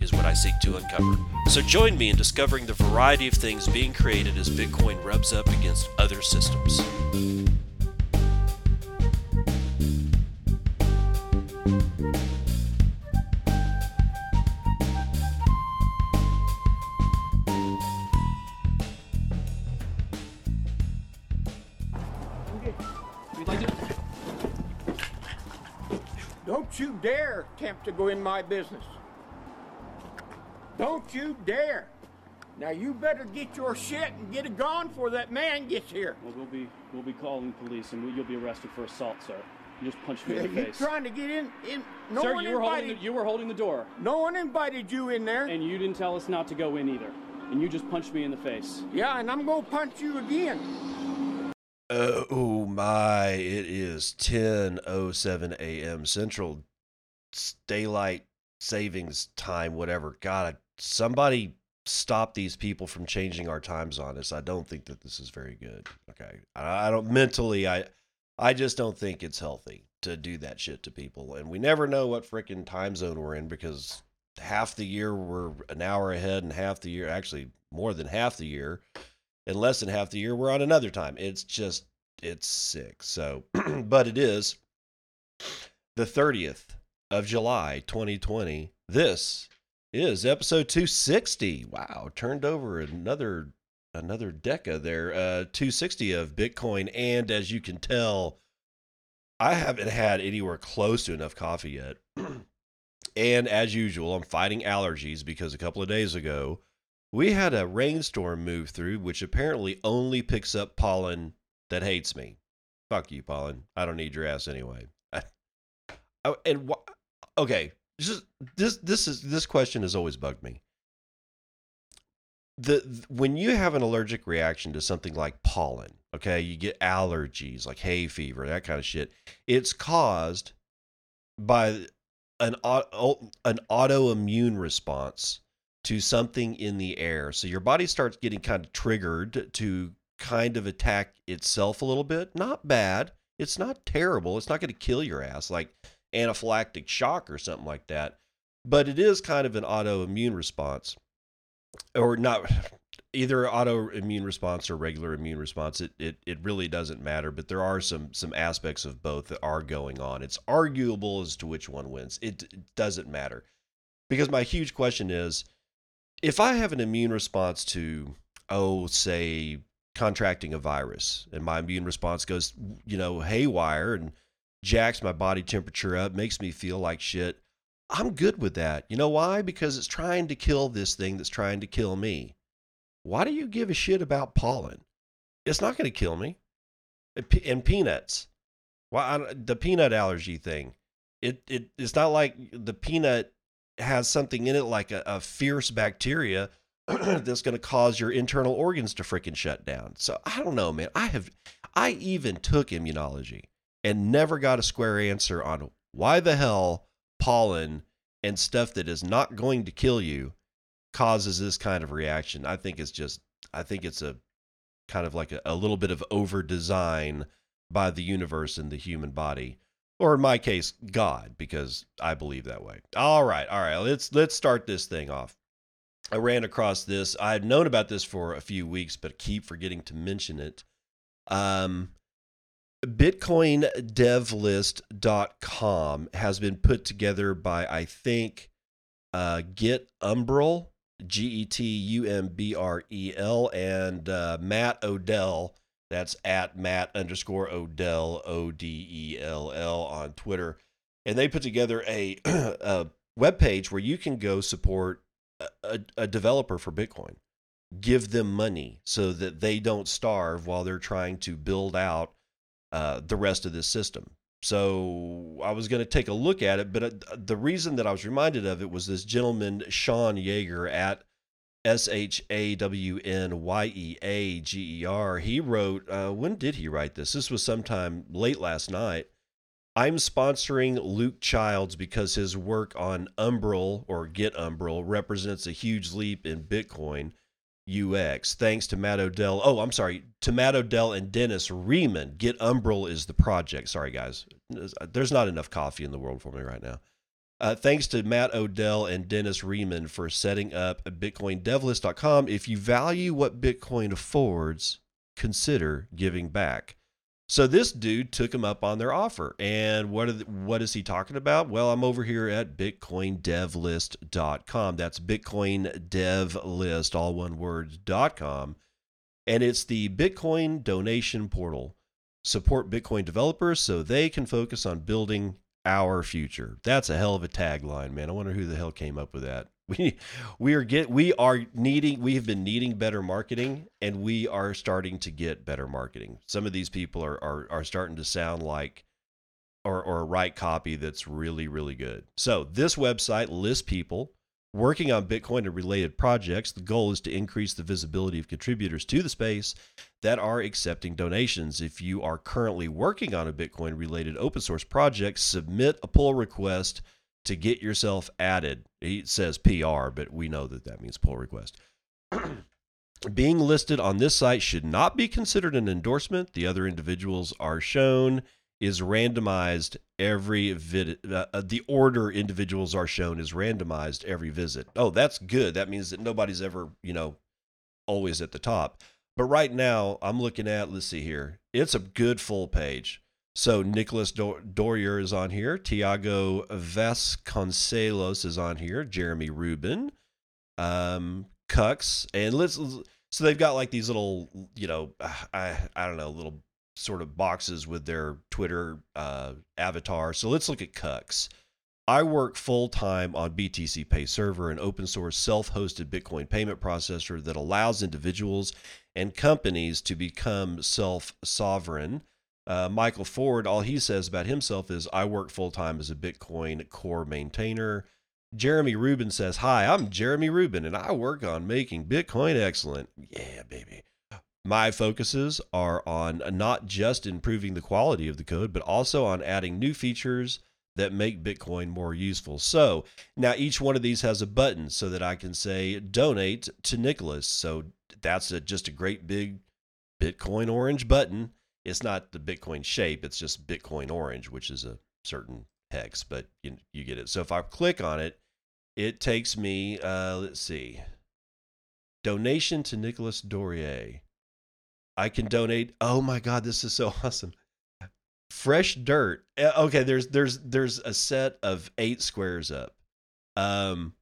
is what I seek to uncover. So join me in discovering the variety of things being created as Bitcoin rubs up against other systems. Don't you dare attempt to go in my business. Don't you dare. Now you better get your shit and get it gone before that man gets here. Well, we'll be we'll be calling police, and we, you'll be arrested for assault, sir. You just punched me in the you face. trying to get in? In no sir, one you were holding the, you were holding the door, no one invited you in there. and you didn't tell us not to go in either. And you just punched me in the face. yeah, and I'm gonna punch you again. Uh, oh my, it is 10:07 a.m. Central Daylight Savings Time, whatever. God, somebody stop these people from changing our times on us. I don't think that this is very good. Okay. I, I don't mentally I I just don't think it's healthy to do that shit to people. And we never know what freaking time zone we're in because half the year we're an hour ahead and half the year actually more than half the year and less than half the year we're on another time. It's just it's sick. So, but it is the 30th of July 2020. This is episode 260. Wow, turned over another another deca there. Uh 260 of Bitcoin and as you can tell I haven't had anywhere close to enough coffee yet. and as usual, I'm fighting allergies because a couple of days ago we had a rainstorm move through, which apparently only picks up pollen that hates me. Fuck you, pollen. I don't need your ass anyway. Oh, and wh- okay, just this this is this question has always bugged me. The th- when you have an allergic reaction to something like pollen, okay, you get allergies like hay fever, that kind of shit. It's caused by an an autoimmune response to something in the air. So your body starts getting kind of triggered to kind of attack itself a little bit. Not bad. It's not terrible. It's not going to kill your ass like anaphylactic shock or something like that. But it is kind of an autoimmune response. Or not either autoimmune response or regular immune response. It, it it really doesn't matter, but there are some some aspects of both that are going on. It's arguable as to which one wins. It, it doesn't matter. Because my huge question is if I have an immune response to, oh, say, contracting a virus, and my immune response goes, you know, haywire and jacks my body temperature up, makes me feel like shit, I'm good with that. You know why? Because it's trying to kill this thing that's trying to kill me. Why do you give a shit about pollen? It's not going to kill me. And peanuts. Why the peanut allergy thing? It it it's not like the peanut has something in it like a, a fierce bacteria that's going to cause your internal organs to freaking shut down. So I don't know, man. I have, I even took immunology and never got a square answer on why the hell pollen and stuff that is not going to kill you causes this kind of reaction. I think it's just, I think it's a kind of like a, a little bit of over design by the universe and the human body or in my case god because i believe that way. All right all right let's let's start this thing off. I ran across this. I had known about this for a few weeks but keep forgetting to mention it. Um bitcoindevlist.com has been put together by i think uh get umbrel g-e-t-u-m-b-r-e-l and uh, matt odell. That's at Matt underscore Odell O D E L L on Twitter, and they put together a, a web page where you can go support a, a developer for Bitcoin, give them money so that they don't starve while they're trying to build out uh, the rest of this system. So I was going to take a look at it, but uh, the reason that I was reminded of it was this gentleman Shawn Yeager at S H A W N Y E A G E R. He wrote, uh, when did he write this? This was sometime late last night. I'm sponsoring Luke Childs because his work on Umbrel or Get Umbrel represents a huge leap in Bitcoin UX. Thanks to Matt Odell. Oh, I'm sorry, to Matt Odell and Dennis Reimann. Get Umbrel is the project. Sorry, guys. There's not enough coffee in the world for me right now. Uh, thanks to Matt Odell and Dennis Reimann for setting up BitcoinDevList.com. If you value what Bitcoin affords, consider giving back. So this dude took him up on their offer. And what the, what is he talking about? Well, I'm over here at bitcoindevlist.com. That's bitcoindevlist all one word.com. And it's the Bitcoin donation portal. Support Bitcoin developers so they can focus on building our future. That's a hell of a tagline, man. I wonder who the hell came up with that. We we are get we are needing we have been needing better marketing and we are starting to get better marketing. Some of these people are are, are starting to sound like or or write copy that's really really good. So this website lists people working on Bitcoin and related projects. The goal is to increase the visibility of contributors to the space that are accepting donations. If you are currently working on a Bitcoin related open source project, submit a pull request to get yourself added. He says PR, but we know that that means pull request. Being listed on this site should not be considered an endorsement. The other individuals are shown is randomized every visit. Uh, uh, the order individuals are shown is randomized every visit. Oh, that's good. That means that nobody's ever, you know, always at the top. But right now, I'm looking at, let's see here, it's a good full page. So Nicolas Dorier is on here. Tiago Vasconcelos is on here. Jeremy Rubin, um, Kukks, and let's. So they've got like these little, you know, I I don't know, little sort of boxes with their Twitter uh, avatar. So let's look at Kukks. I work full time on BTC Pay Server, an open source self hosted Bitcoin payment processor that allows individuals and companies to become self sovereign uh, Michael Ford, all he says about himself is, I work full time as a Bitcoin core maintainer. Jeremy Rubin says, Hi, I'm Jeremy Rubin, and I work on making Bitcoin excellent. Yeah, baby. My focuses are on not just improving the quality of the code, but also on adding new features that make Bitcoin more useful. So now each one of these has a button so that I can say donate to Nicolas. So that's a, just a great big Bitcoin orange button it's not the Bitcoin shape, it's just Bitcoin orange, which is a certain hex, but you, you get it. So if I click on it, it takes me, uh, let's see, donation to Nicolas Dorier. I can donate. Oh my God, this is so awesome. Fresh dirt. Eh, okay, there's there's there's a set of eight squares up. Um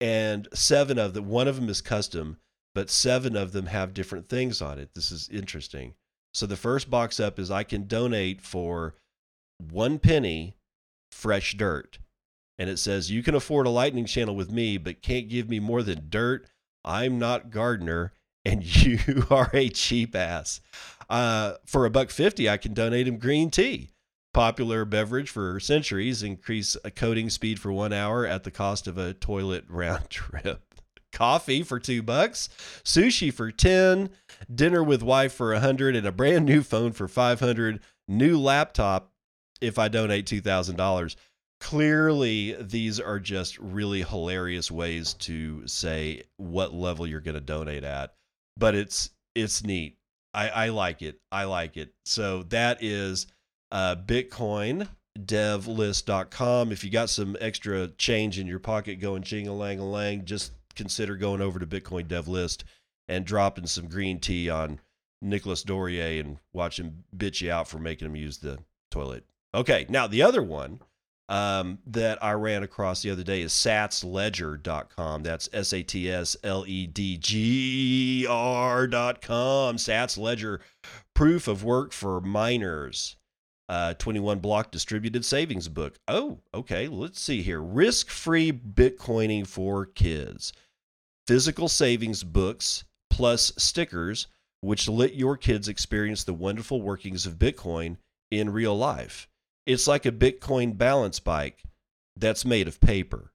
and seven of them, one of them is custom, but seven of them have different things on it. This is interesting. So the first box up is I can donate for one penny fresh dirt. And it says, You can afford a lightning channel with me, but can't give me more than dirt. I'm not Gardner, and you are a cheap ass. Uh, for a buck fifty, I can donate him green tea. Popular beverage for centuries, increase a coding speed for one hour at the cost of a toilet round trip coffee for two bucks, sushi for 10, dinner with wife for a hundred, and a brand new phone for 500, new laptop if I donate $2,000. Clearly, these are just really hilarious ways to say what level you're going to donate at, but it's it's neat. I, I like it. I like it. So that is uh, Bitcoin devlist.com. If you got some extra change in your pocket going ching a lang a lang, just consider going over to Bitcoin Dev List and dropping some green tea on Nicolas Dorier and watch him bitch you out for making him use the toilet. Okay, now the other one um, that I ran across the other day is satsledger.com. That's S A T S L E D G R.com. Sats Ledger, proof of work for miners uh, 21 block distributed savings book. Oh, okay. Let's see here. Risk free Bitcoining for kids. Physical savings books plus stickers, which let your kids experience the wonderful workings of Bitcoin in real life. It's like a Bitcoin balance bike that's made of paper.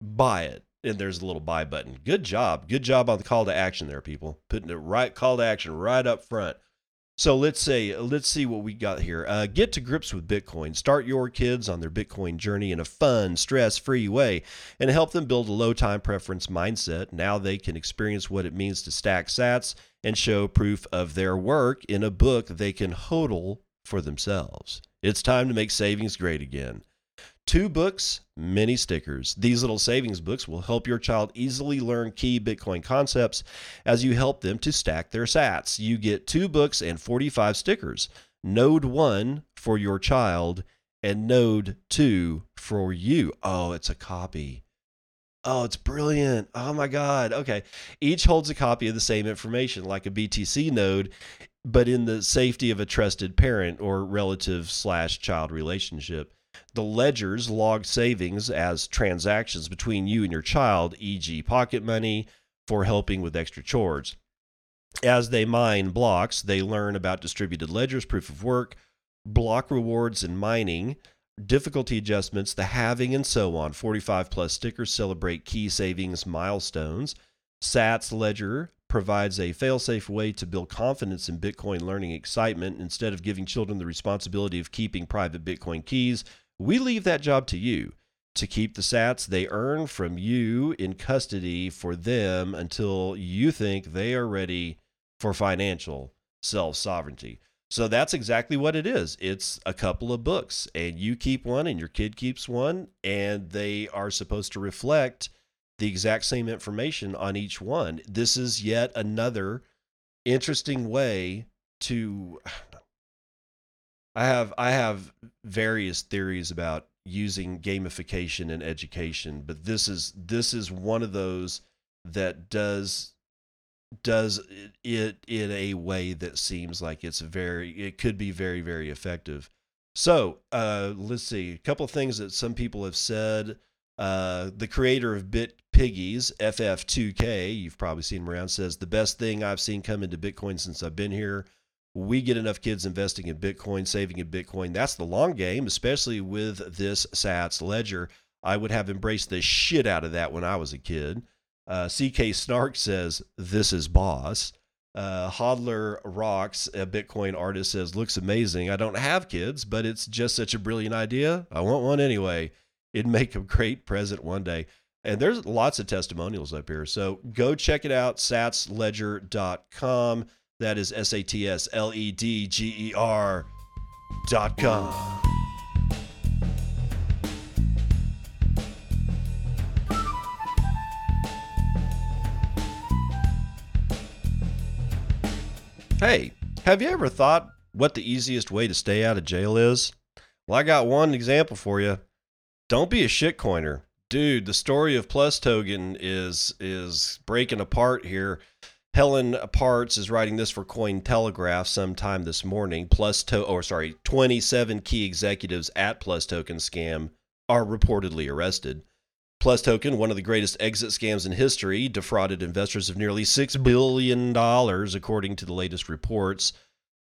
Buy it. and there's a little buy button. Good job. Good job on the call to action there, people. Putting the right call to action right up front. So let's say let's see what we got here. Uh, get to grips with Bitcoin. Start your kids on their Bitcoin journey in a fun, stress-free way, and help them build a low-time preference mindset. Now they can experience what it means to stack Sats and show proof of their work in a book they can hodl for themselves. It's time to make savings great again. Two books, many stickers. These little savings books will help your child easily learn key Bitcoin concepts as you help them to stack their sats. You get two books and 45 stickers. Node 1 for your child and Node 2 for you. Oh, it's a copy. Oh, it's brilliant. Oh my God. Okay. Each holds a copy of the same information, like a BTC node, but in the safety of a trusted parent or relative slash child relationship. The ledgers log savings as transactions between you and your child, e.g., pocket money for helping with extra chores. As they mine blocks, they learn about distributed ledgers, proof of work, block rewards and mining, difficulty adjustments, the halving, and so on. 45 plus stickers celebrate key savings milestones. SATS Ledger provides a fail-safe way to build confidence in Bitcoin learning excitement instead of giving children the responsibility of keeping private Bitcoin keys we leave that job to you to keep the sats they earn from you in custody for them until you think they are ready for financial self sovereignty. So that's exactly what it is. It's a couple of books, and you keep one, and your kid keeps one, and they are supposed to reflect the exact same information on each one. This is yet another interesting way to I have I have various theories about using gamification in education, but this is this is one of those that does does it in a way that seems like it's very it could be very very effective. So uh, let's see a couple of things that some people have said. Uh, the creator of Bit Piggies, FF2K, you've probably seen him around, says the best thing I've seen come into Bitcoin since I've been here we get enough kids investing in Bitcoin, saving in Bitcoin. That's the long game, especially with this SATS ledger. I would have embraced the shit out of that when I was a kid. Uh, CK Snark says, This is boss. Uh, Hodler Rocks, a Bitcoin artist, says, Looks amazing. I don't have kids, but it's just such a brilliant idea. I want one anyway. It'd make a great present one day. And there's lots of testimonials up here. So go check it out, satsledger.com. That is S A T S L E D G E R Hey, have you ever thought what the easiest way to stay out of jail is? Well, I got one example for you. Don't be a shitcoiner. Dude, the story of Plus Token is is breaking apart here. Helen Partz is writing this for Cointelegraph sometime this morning. Plus, to- or sorry, 27 key executives at Plus Token scam are reportedly arrested. Plus Token, one of the greatest exit scams in history, defrauded investors of nearly $6 billion, according to the latest reports.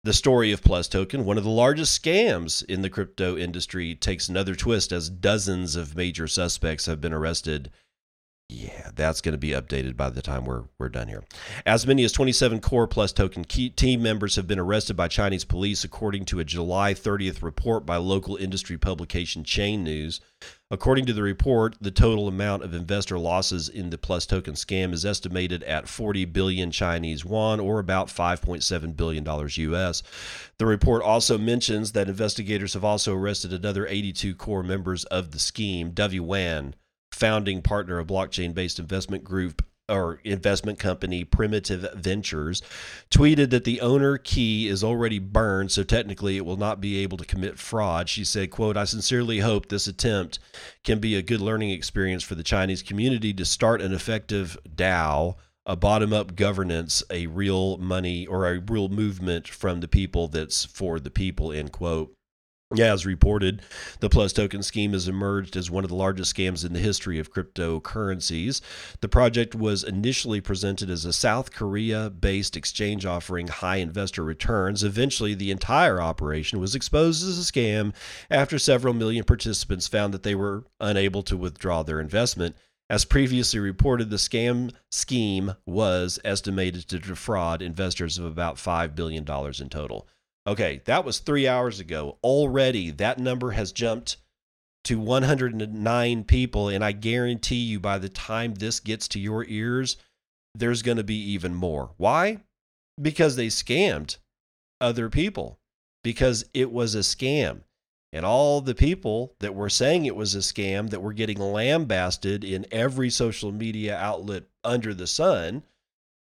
The story of Plus Token, one of the largest scams in the crypto industry, takes another twist as dozens of major suspects have been arrested yeah, that's going to be updated by the time we're we're done here. As many as 27 core plus token team members have been arrested by Chinese police, according to a July 30th report by local industry publication Chain News. According to the report, the total amount of investor losses in the plus token scam is estimated at 40 billion Chinese yuan, or about 5.7 billion dollars U.S. The report also mentions that investigators have also arrested another 82 core members of the scheme. Dovey Wan founding partner of blockchain based investment group or investment company Primitive Ventures, tweeted that the owner key is already burned, so technically it will not be able to commit fraud. She said, quote, I sincerely hope this attempt can be a good learning experience for the Chinese community to start an effective DAO, a bottom-up governance, a real money or a real movement from the people that's for the people, end quote. As reported, the Plus token scheme has emerged as one of the largest scams in the history of cryptocurrencies. The project was initially presented as a South Korea based exchange offering high investor returns. Eventually, the entire operation was exposed as a scam after several million participants found that they were unable to withdraw their investment As previously reported, the scam scheme was estimated to defraud investors of about $5 billion in total. Okay, that was three hours ago. Already, that number has jumped to 109 people. And I guarantee you, by the time this gets to your ears, there's going to be even more. Why? Because they scammed other people, because it was a scam. And all the people that were saying it was a scam, that were getting lambasted in every social media outlet under the sun,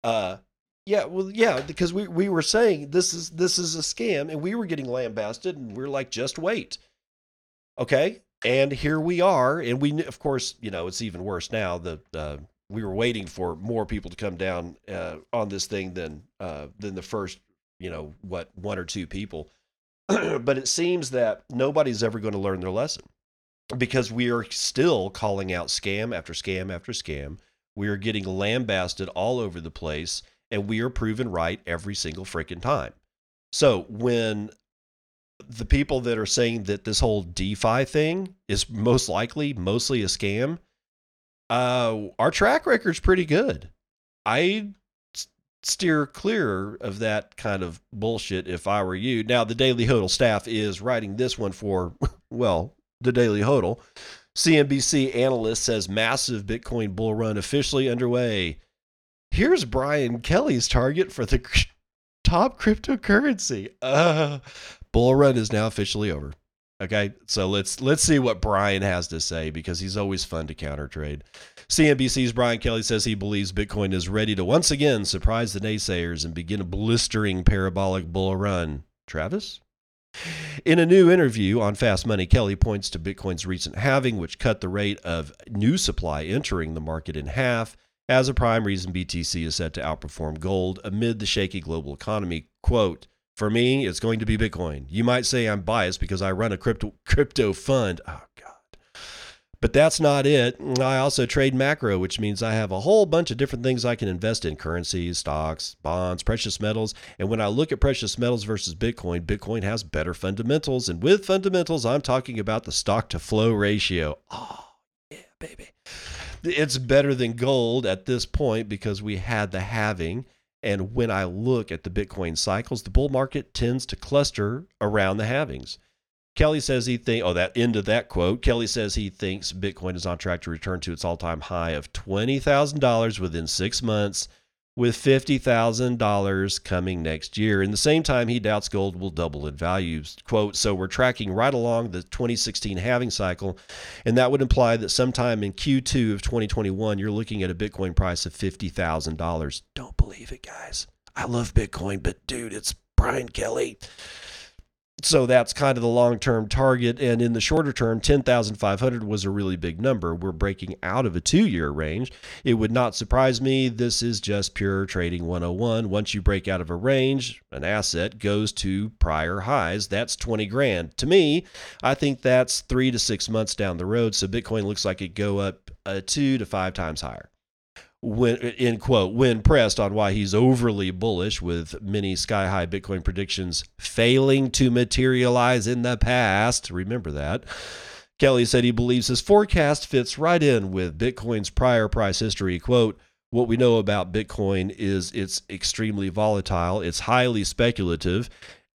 uh, yeah, well, yeah, because we, we were saying this is this is a scam, and we were getting lambasted, and we are like, just wait, okay. And here we are, and we of course, you know, it's even worse now. The uh, we were waiting for more people to come down uh, on this thing than uh, than the first, you know, what one or two people. but it seems that nobody's ever going to learn their lesson because we are still calling out scam after scam after scam. We are getting lambasted all over the place and we are proven right every single freaking time. So when the people that are saying that this whole DeFi thing is most likely mostly a scam, uh, our track record's pretty good. I steer clear of that kind of bullshit if I were you. Now, the Daily Hodl staff is writing this one for, well, the Daily Hodl. CNBC analyst says massive Bitcoin bull run officially underway here's Brian Kelly's target for the top cryptocurrency. Uh, bull run is now officially over. Okay, so let's let's see what Brian has to say because he's always fun to counter trade. CNBC's Brian Kelly says he believes Bitcoin is ready to once again surprise the naysayers and begin a blistering parabolic bull run. Travis? In a new interview on Fast Money, Kelly points to Bitcoin's recent halving, which cut the rate of new supply entering the market in half as a prime reason BTC is set to outperform gold amid the shaky global economy. Quote, for me, it's going to be Bitcoin. You might say I'm biased because I run a crypto crypto fund. Oh god. But that's not it. I also trade macro, which means I have a whole bunch of different things I can invest in currencies, stocks, bonds, precious metals. And when I look at precious metals versus Bitcoin, Bitcoin has better fundamentals. And with fundamentals, I'm talking about the stock to flow ratio. Oh, yeah, baby it's better than gold at this point because we had the halving. And when I look at the Bitcoin cycles, the bull market tends to cluster around the halvings. Kelly says he think oh that end of that quote. Kelly says he thinks Bitcoin is on track to return to its all-time high of twenty thousand dollars within six months with $50,000 coming next year. In the same time, he doubts gold will double in value. Quote, so we're tracking right along the 2016 halving cycle, and that would imply that sometime in Q2 of 2021, you're looking at a Bitcoin price of $50,000. Don't believe it, guys. I love Bitcoin, but dude, it's Brian Kelly so that's kind of the long term target. And in the shorter term, 10,500 was a really big number. We're breaking out of a two year range. It would not surprise me. This is just pure trading 101. Once you break out of a range, an asset goes to prior highs. That's 20 grand. To me, I think that's three to six months down the road. So Bitcoin looks like it go up uh, two to five times higher when in quote when pressed on why he's overly bullish with many sky high bitcoin predictions failing to materialize in the past. Remember that. Kelly said he believes his forecast fits right in with bitcoin's prior price history. Quote what we know about bitcoin is it's extremely volatile. It's highly speculative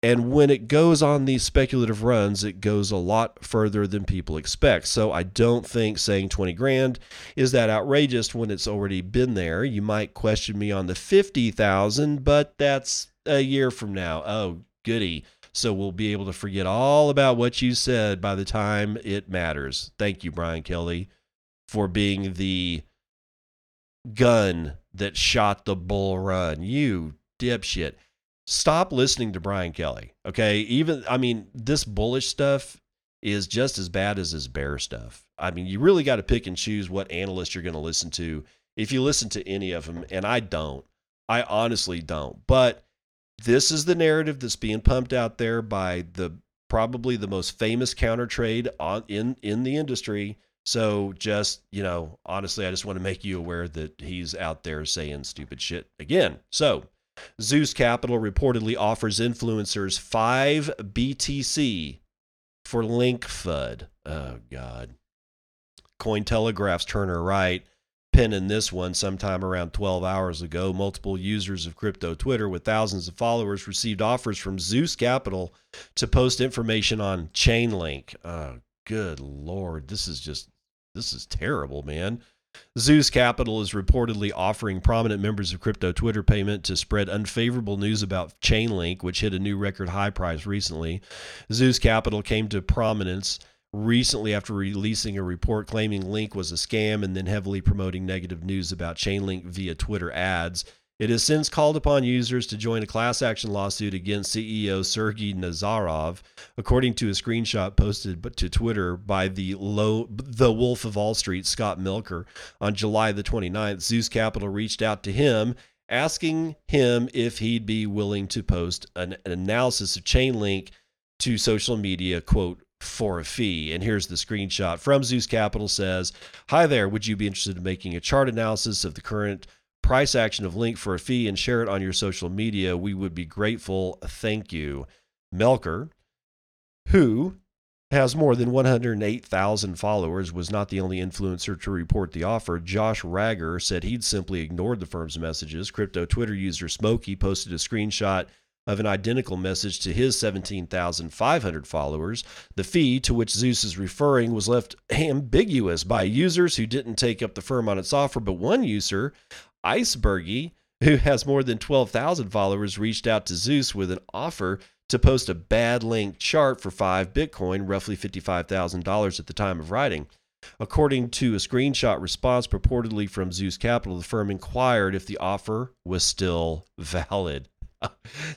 and when it goes on these speculative runs, it goes a lot further than people expect. So I don't think saying 20 grand is that outrageous when it's already been there. You might question me on the 50,000, but that's a year from now. Oh, goody. So we'll be able to forget all about what you said by the time it matters. Thank you, Brian Kelly, for being the gun that shot the bull run. You dipshit stop listening to Brian Kelly. Okay. Even, I mean, this bullish stuff is just as bad as his bear stuff. I mean, you really got to pick and choose what analyst you're going to listen to. If you listen to any of them, and I don't, I honestly don't. But this is the narrative that's being pumped out there by the probably the most famous counter trade on in in the industry. So just, you know, honestly, I just want to make you aware that he's out there saying stupid shit again. So Zeus Capital reportedly offers influencers 5 BTC for link FUD. Oh, God. Cointelegraph's Turner Wright penning this one sometime around 12 hours ago. Multiple users of crypto Twitter with thousands of followers received offers from Zeus Capital to post information on Chainlink. Oh, good lord, this is just this is terrible, man. Zeus Capital is reportedly offering prominent members of crypto Twitter payment to spread unfavorable news about Chainlink, which hit a new record high price recently. Zeus Capital came to prominence recently after releasing a report claiming Link was a scam and then heavily promoting negative news about Chainlink via Twitter ads. It has since called upon users to join a class action lawsuit against CEO Sergey Nazarov, according to a screenshot posted to Twitter by the low, the Wolf of Wall Street, Scott Melker, on July the 29th. Zeus Capital reached out to him asking him if he'd be willing to post an, an analysis of Chainlink to social media, quote, for a fee. And here's the screenshot from Zeus Capital says, Hi there, would you be interested in making a chart analysis of the current price action of Link for a fee and share it on your social media? We would be grateful. Thank you. Melker, who has more than 108,000 followers, was not the only influencer to report the offer. Josh Rager said he'd simply ignored the firm's messages. Crypto Twitter user Smokey posted a screenshot of an identical message to his 17,500 followers. The fee to which Zeus is referring was left ambiguous by users who didn't take up the firm on its offer, but one user, Icebergy, who has more than 12,000 followers, reached out to Zeus with an offer to post a bad link chart for 5 Bitcoin, roughly $55,000 at the time of writing. According to a screenshot response purportedly from Zeus Capital, the firm inquired if the offer was still valid.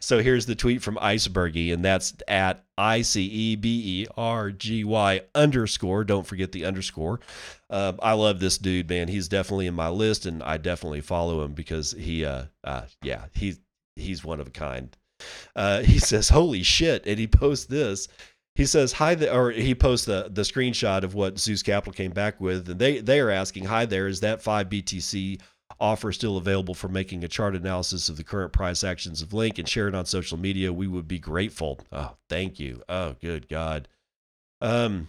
So here's the tweet from Icebergy, and that's at I C E B E R G Y underscore. Don't forget the underscore. Uh, I love this dude, man. He's definitely in my list, and I definitely follow him because he, uh, uh yeah, he's he's one of a kind. Uh, he says, "Holy shit!" and he posts this. He says, "Hi there," or he posts the the screenshot of what Zeus Capital came back with, and they they are asking, "Hi there, is that five BTC?" Offer still available for making a chart analysis of the current price actions of Link and share it on social media, we would be grateful. Oh, thank you. Oh, good God. Um,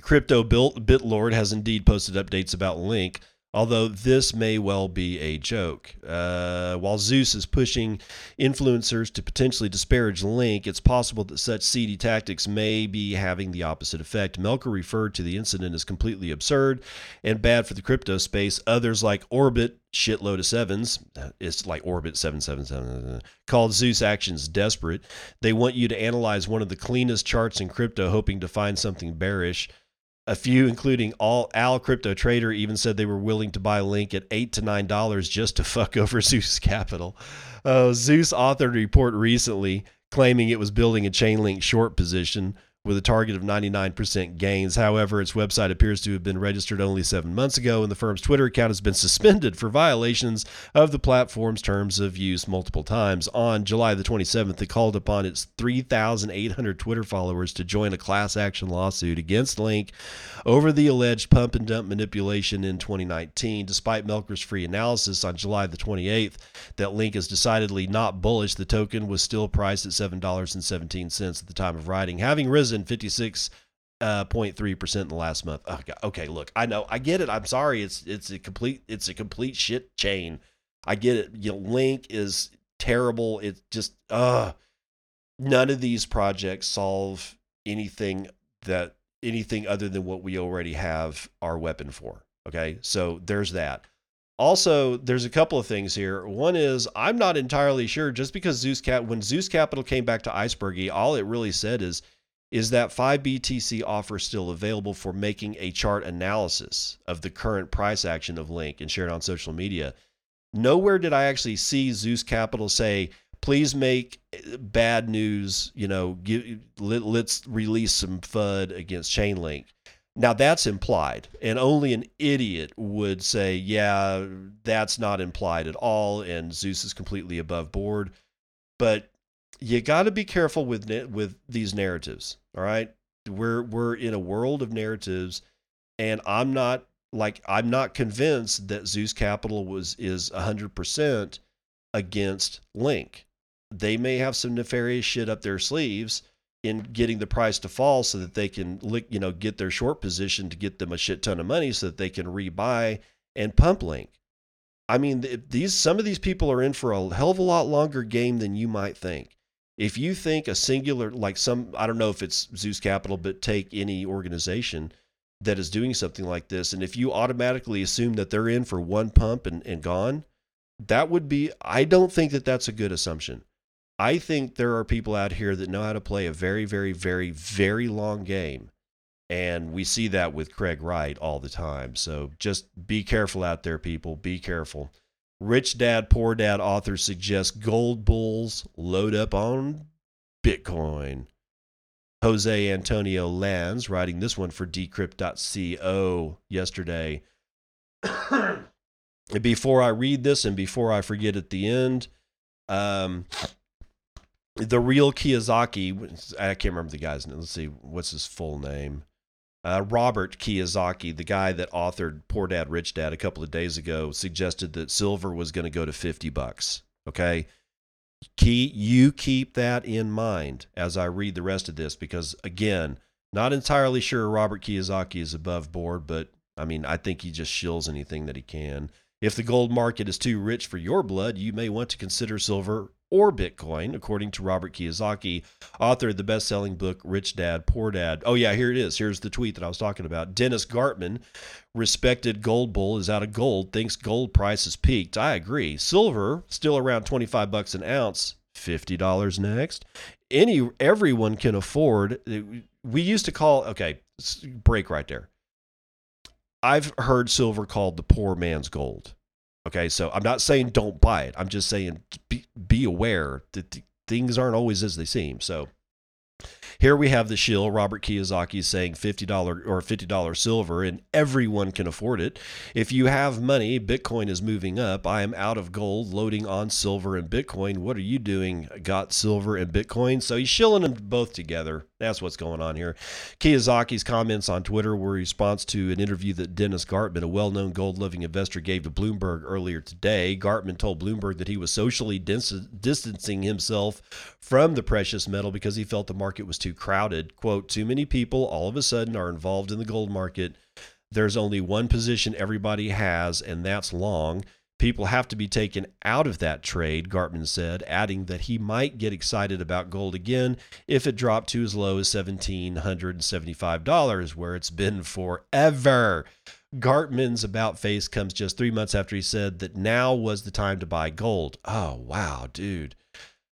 Crypto Built Bitlord has indeed posted updates about Link although this may well be a joke. Uh, while Zeus is pushing influencers to potentially disparage Link, it's possible that such seedy tactics may be having the opposite effect. Melker referred to the incident as completely absurd and bad for the crypto space. Others, like Orbit, shitload of sevens, it's like Orbit 777, called Zeus actions desperate. They want you to analyze one of the cleanest charts in crypto, hoping to find something bearish. A few, including all Al Crypto Trader, even said they were willing to buy Link at eight to nine dollars just to fuck over Zeus Capital. Uh, Zeus authored a report recently claiming it was building a Chainlink short position with a target of 99% gains. However, its website appears to have been registered only seven months ago, and the firm's Twitter account has been suspended for violations of the platform's terms of use multiple times. On July the 27th, it called upon its 3,800 Twitter followers to join a class action lawsuit against Link over the alleged pump and dump manipulation in 2019. Despite Melker's free analysis on July the 28th that Link is decidedly not bullish, the token was still priced at $7.17 at the time of writing, having risen 56 uh, 0.3% in the last month. Oh, God. Okay, look, I know, I get it. I'm sorry. It's it's a complete it's a complete shit chain. I get it. You know, Link is terrible. It's just uh none of these projects solve anything that anything other than what we already have our weapon for. Okay? So there's that. Also, there's a couple of things here. One is I'm not entirely sure just because Zeus Cap when Zeus Capital came back to Icebergy, all it really said is is that 5BTC offer still available for making a chart analysis of the current price action of Link and share it on social media? Nowhere did I actually see Zeus Capital say, please make eh, bad news, you know, give, let, us release some FUD against Chainlink. Now that's implied, and only an idiot would say, yeah, that's not implied at all, and Zeus is completely above board. But you got to be careful with with these narratives. All right, we're we're in a world of narratives, and I'm not like I'm not convinced that Zeus Capital was is hundred percent against Link. They may have some nefarious shit up their sleeves in getting the price to fall so that they can you know get their short position to get them a shit ton of money so that they can rebuy and pump Link. I mean, these some of these people are in for a hell of a lot longer game than you might think. If you think a singular, like some, I don't know if it's Zeus Capital, but take any organization that is doing something like this, and if you automatically assume that they're in for one pump and, and gone, that would be, I don't think that that's a good assumption. I think there are people out here that know how to play a very, very, very, very long game. And we see that with Craig Wright all the time. So just be careful out there, people. Be careful. Rich Dad, Poor Dad author suggests gold bulls load up on Bitcoin. Jose Antonio Lanz writing this one for decrypt.co yesterday. before I read this and before I forget at the end, um, the real Kiyosaki, I can't remember the guy's name. Let's see, what's his full name? Uh, Robert Kiyosaki, the guy that authored Poor Dad Rich Dad a couple of days ago, suggested that silver was going to go to 50 bucks. Okay. Key, you keep that in mind as I read the rest of this because, again, not entirely sure Robert Kiyosaki is above board, but I mean, I think he just shills anything that he can. If the gold market is too rich for your blood, you may want to consider silver or Bitcoin, according to Robert Kiyosaki, author of the best selling book Rich Dad, Poor Dad. Oh, yeah, here it is. Here's the tweet that I was talking about. Dennis Gartman, respected gold bull, is out of gold, thinks gold price has peaked. I agree. Silver, still around 25 bucks an ounce. $50 next. Any everyone can afford. Uh, we used to call okay, break right there. I've heard silver called the poor man's gold. Okay, so I'm not saying don't buy it. I'm just saying be, be aware that things aren't always as they seem. So here we have the shill, Robert Kiyosaki saying $50 or $50 silver, and everyone can afford it. If you have money, Bitcoin is moving up. I am out of gold, loading on silver and Bitcoin. What are you doing? Got silver and Bitcoin. So he's shilling them both together. That's what's going on here. Kiyosaki's comments on Twitter were a response to an interview that Dennis Gartman, a well known gold loving investor, gave to Bloomberg earlier today. Gartman told Bloomberg that he was socially dis- distancing himself from the precious metal because he felt the market was too crowded. Quote, too many people all of a sudden are involved in the gold market. There's only one position everybody has, and that's long. People have to be taken out of that trade, Gartman said, adding that he might get excited about gold again if it dropped to as low as $1,775, where it's been forever. Gartman's about face comes just three months after he said that now was the time to buy gold. Oh, wow, dude.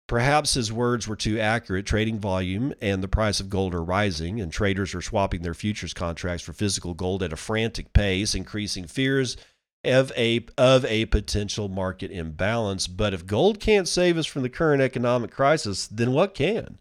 Perhaps his words were too accurate. Trading volume and the price of gold are rising, and traders are swapping their futures contracts for physical gold at a frantic pace, increasing fears of a of a potential market imbalance. But if gold can't save us from the current economic crisis, then what can?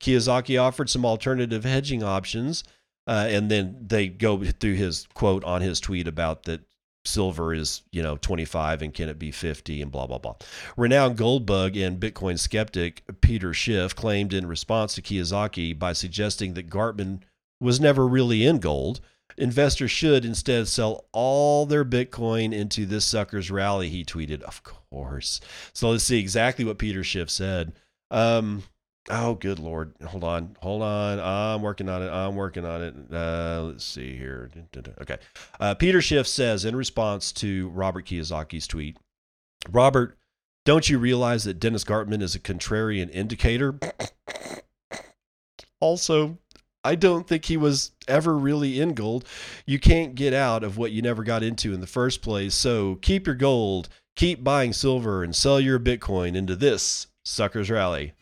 Kiyosaki offered some alternative hedging options, uh, and then they go through his quote on his tweet about that silver is you know 25 and can it be 50 and blah blah blah renowned gold bug and bitcoin skeptic peter schiff claimed in response to kiyosaki by suggesting that gartman was never really in gold Investors should instead sell all their Bitcoin into this sucker's rally, he tweeted. Of course. So let's see exactly what Peter Schiff said. Um, oh, good Lord. Hold on. Hold on. I'm working on it. I'm working on it. Uh, let's see here. Okay. Uh, Peter Schiff says in response to Robert Kiyosaki's tweet Robert, don't you realize that Dennis Gartman is a contrarian indicator? also, I don't think he was ever really in gold. You can't get out of what you never got into in the first place. So keep your gold, keep buying silver, and sell your Bitcoin into this sucker's rally.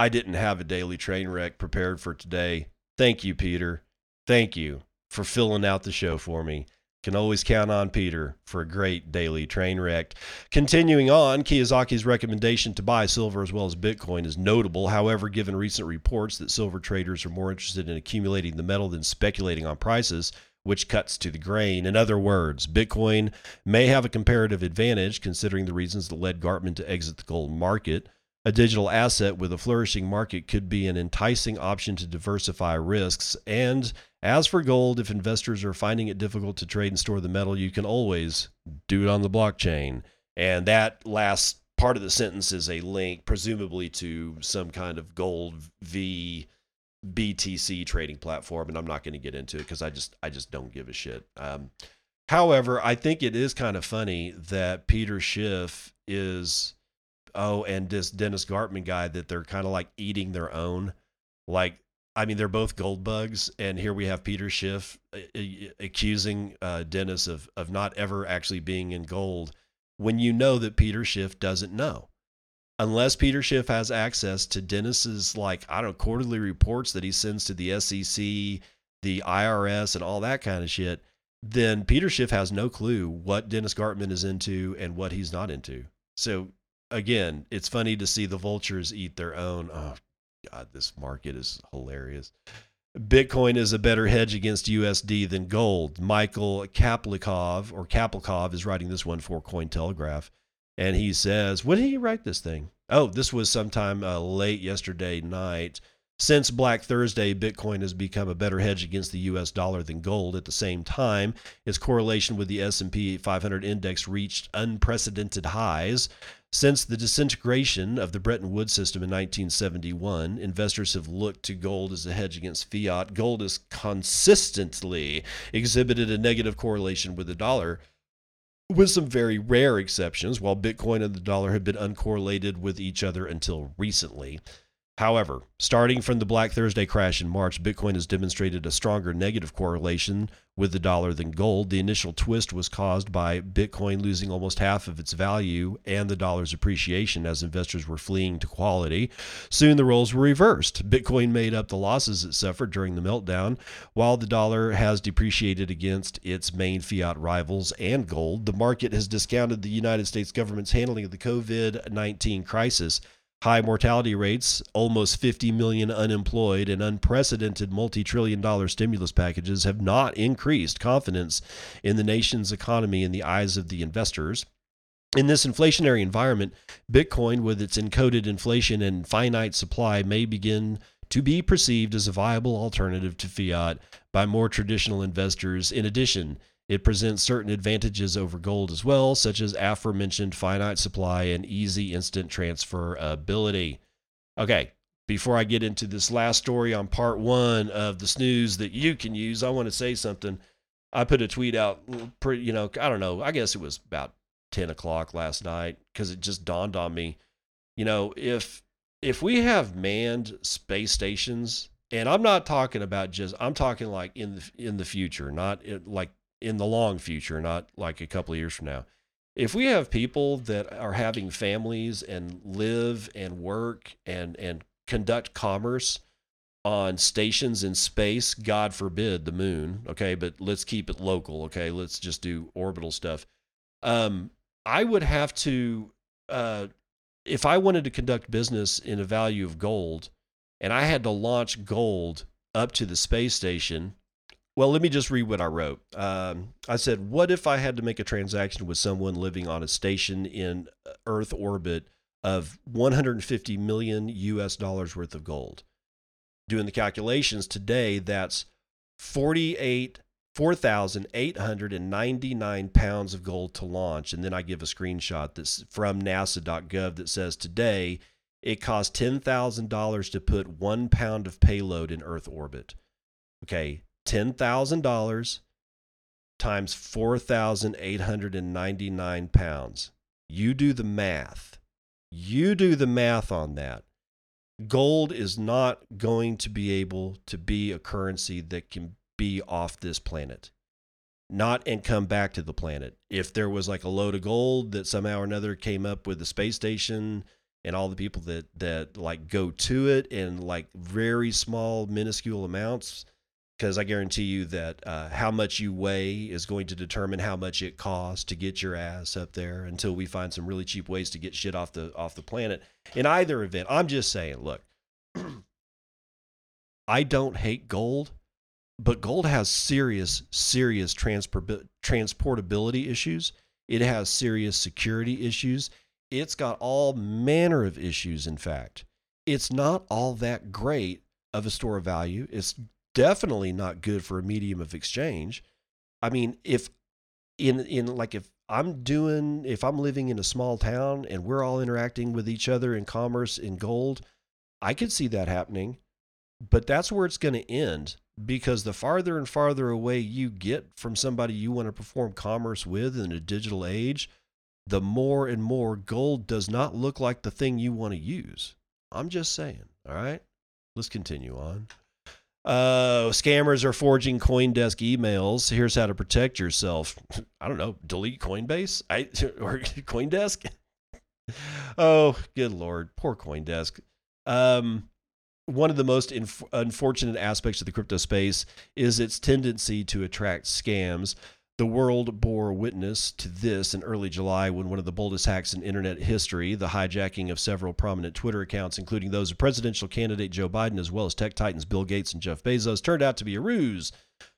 I didn't have a daily train wreck prepared for today. Thank you, Peter. Thank you for filling out the show for me. Can always count on Peter for a great daily train wreck. Continuing on, Kiyosaki's recommendation to buy silver as well as Bitcoin is notable. However, given recent reports that silver traders are more interested in accumulating the metal than speculating on prices, which cuts to the grain. In other words, Bitcoin may have a comparative advantage considering the reasons that led Gartman to exit the gold market. A digital asset with a flourishing market could be an enticing option to diversify risks and as for gold, if investors are finding it difficult to trade and store the metal, you can always do it on the blockchain. And that last part of the sentence is a link, presumably to some kind of gold v BTC trading platform, and I'm not going to get into it because I just I just don't give a shit. Um, however, I think it is kind of funny that Peter Schiff is oh, and this Dennis Gartman guy that they're kind of like eating their own. Like, I mean, they're both gold bugs, and here we have Peter Schiff uh, uh, accusing uh, Dennis of of not ever actually being in gold when you know that Peter Schiff doesn't know. Unless Peter Schiff has access to Dennis's like I don't know quarterly reports that he sends to the SEC, the IRS, and all that kind of shit, then Peter Schiff has no clue what Dennis Gartman is into and what he's not into. So again, it's funny to see the vultures eat their own. Oh God, this market is hilarious. Bitcoin is a better hedge against USD than gold. Michael Kaplikov or Kaplikov is writing this one for Cointelegraph. And he says, when did he write this thing? Oh, this was sometime uh, late yesterday night. Since Black Thursday, Bitcoin has become a better hedge against the US dollar than gold. At the same time, its correlation with the S&P 500 index reached unprecedented highs. Since the disintegration of the Bretton Woods system in 1971, investors have looked to gold as a hedge against fiat. Gold has consistently exhibited a negative correlation with the dollar, with some very rare exceptions, while Bitcoin and the dollar have been uncorrelated with each other until recently. However, starting from the Black Thursday crash in March, Bitcoin has demonstrated a stronger negative correlation with the dollar than gold. The initial twist was caused by Bitcoin losing almost half of its value and the dollar's appreciation as investors were fleeing to quality. Soon the roles were reversed. Bitcoin made up the losses it suffered during the meltdown, while the dollar has depreciated against its main fiat rivals and gold. The market has discounted the United States government's handling of the COVID 19 crisis high mortality rates, almost 50 million unemployed, and unprecedented multi trillion dollar stimulus packages have not increased confidence in the nation's economy in the eyes of the investors. In this inflationary environment, Bitcoin, with its encoded inflation and finite supply, may begin to be perceived as a viable alternative to fiat by more traditional investors. In addition, it presents certain advantages over gold as well, such as aforementioned finite supply and easy instant transfer ability. Okay, before I get into this last story on part one of the snooze that you can use, I want to say something. I put a tweet out, mm, pretty, you know, I don't know, I guess it was about 10 o'clock last night because it just dawned on me, you know, if if we have manned space stations, and I'm not talking about just, I'm talking like in the in the future, not like in the long future, not like a couple of years from now. If we have people that are having families and live and work and and conduct commerce on stations in space, God forbid the moon, okay, but let's keep it local, okay? Let's just do orbital stuff. Um, I would have to uh, if I wanted to conduct business in a value of gold and I had to launch gold up to the space station, well, let me just read what I wrote. Um, I said, What if I had to make a transaction with someone living on a station in uh, Earth orbit of 150 million US dollars worth of gold? Doing the calculations today, that's 48 4,899 pounds of gold to launch. And then I give a screenshot that's from nasa.gov that says today it costs $10,000 to put one pound of payload in Earth orbit. Okay, $10,000 times 4,899 pounds. You do the math. You do the math on that. Gold is not going to be able to be a currency that can be off this planet, not and come back to the planet. If there was like a load of gold that somehow or another came up with the space station and all the people that that like go to it in like very small minuscule amounts because I guarantee you that uh, how much you weigh is going to determine how much it costs to get your ass up there until we find some really cheap ways to get shit off the off the planet. In either event, I'm just saying, look, I don't hate gold, but gold has serious serious transportability issues. It has serious security issues. It's got all manner of issues. In fact, it's not all that great of a store of value. It's definitely not good for a medium of exchange. I mean, if in in like if I'm doing if I'm living in a small town and we're all interacting with each other in commerce in gold, I could see that happening. But that's where it's going to end because the farther and farther away you get from somebody you want to perform commerce with in a digital age, the more and more gold does not look like the thing you want to use. I'm just saying. All right. Let's continue on. Uh, scammers are forging CoinDesk emails. Here's how to protect yourself. I don't know. Delete Coinbase I, or CoinDesk. oh, good lord, poor CoinDesk. Um, one of the most inf- unfortunate aspects of the crypto space is its tendency to attract scams. The world bore witness to this in early July when one of the boldest hacks in internet history, the hijacking of several prominent Twitter accounts, including those of presidential candidate Joe Biden, as well as tech titans Bill Gates and Jeff Bezos, turned out to be a ruse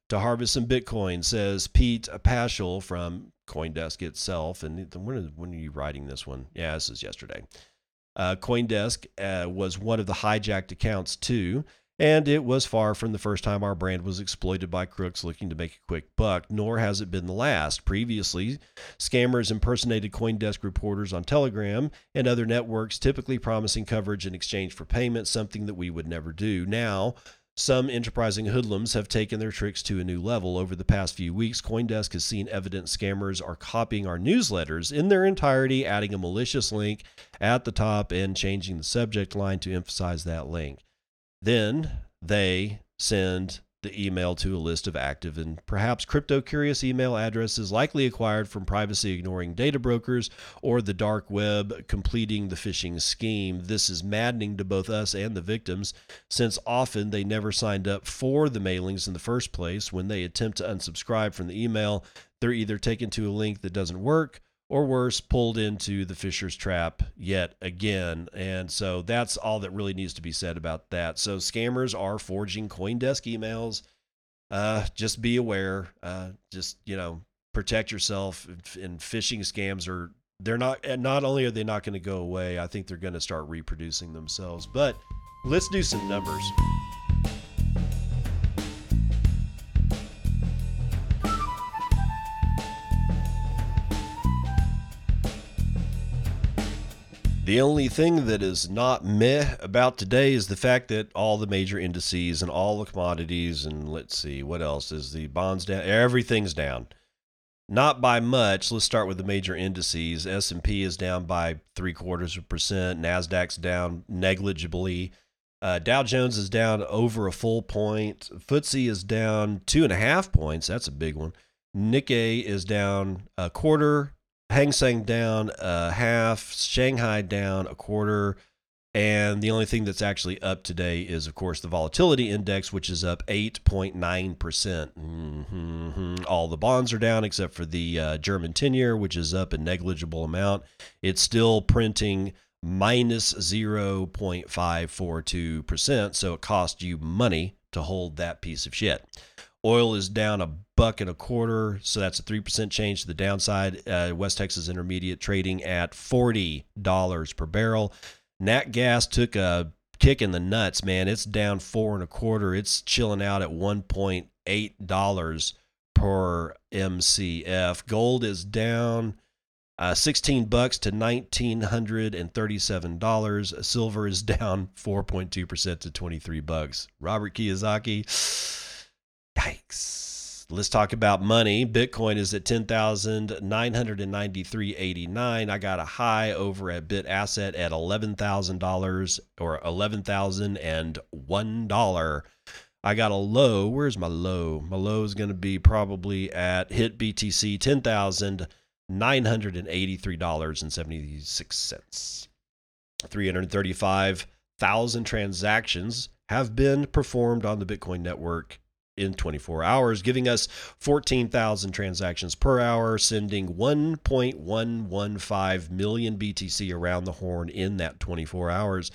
to harvest some Bitcoin, says Pete Pachal from Coindesk itself. And when, are you writing this one? Yeah, this is yesterday. Uh, Coindesk uh, was one of the hijacked accounts, too. And it was far from the first time our brand was exploited by crooks looking to make a quick buck, nor has it been the last. Previously, scammers impersonated Coindesk reporters on Telegram and other networks, typically promising coverage in exchange for payment, something that we would never do. Now, some enterprising hoodlums have taken their tricks to a new level. Over the past few weeks, Coindesk has seen evidence scammers are copying our newsletters in their entirety, adding a malicious link at the top and changing the subject line to emphasize that link. Then they send the email to a list of active and perhaps crypto curious email addresses likely acquired from privacy ignoring data brokers or the dark web completing the phishing scheme. This is maddening to both us and the victims since often they never signed up for the mailings in the first place. When they attempt to unsubscribe from the email, they're either taken to a link that doesn't work or worse, pulled into the phisher's trap yet again. And so that's all that really needs to be said about that. So scammers are forging CoinDesk emails. Uh, just be aware. Uh, just you know, protect yourself. And phishing scams are they're not. Not only are they not going to go away, I think they're going to start reproducing themselves. But let's do some numbers. The only thing that is not meh about today is the fact that all the major indices and all the commodities and let's see what else is the bonds down. Everything's down. Not by much. Let's start with the major indices. S and P is down by three quarters of a percent. Nasdaq's down negligibly. Uh, Dow Jones is down over a full point. FTSE is down two and a half points. That's a big one. Nikkei is down a quarter. Hang Seng down a half, Shanghai down a quarter, and the only thing that's actually up today is, of course, the volatility index, which is up 8.9%. percent mm-hmm. All the bonds are down except for the uh, German 10 year, which is up a negligible amount. It's still printing minus 0.542%, so it costs you money to hold that piece of shit. Oil is down a buck and a quarter, so that's a 3% change to the downside. Uh, West Texas Intermediate trading at $40 per barrel. Nat gas took a kick in the nuts, man. It's down four and a quarter. It's chilling out at $1.8 per MCF. Gold is down uh, 16 bucks to $1,937. Silver is down 4.2% to 23 bucks. Robert Kiyosaki Yikes. Let's talk about money. Bitcoin is at 10,993.89. I got a high over at BitAsset at $11,000 or $11,001. I got a low. Where's my low? My low is going to be probably at HitBTC $10,983.76. 335,000 transactions have been performed on the Bitcoin network in 24 hours, giving us 14,000 transactions per hour, sending 1.115 million BTC around the horn in that 24 hours.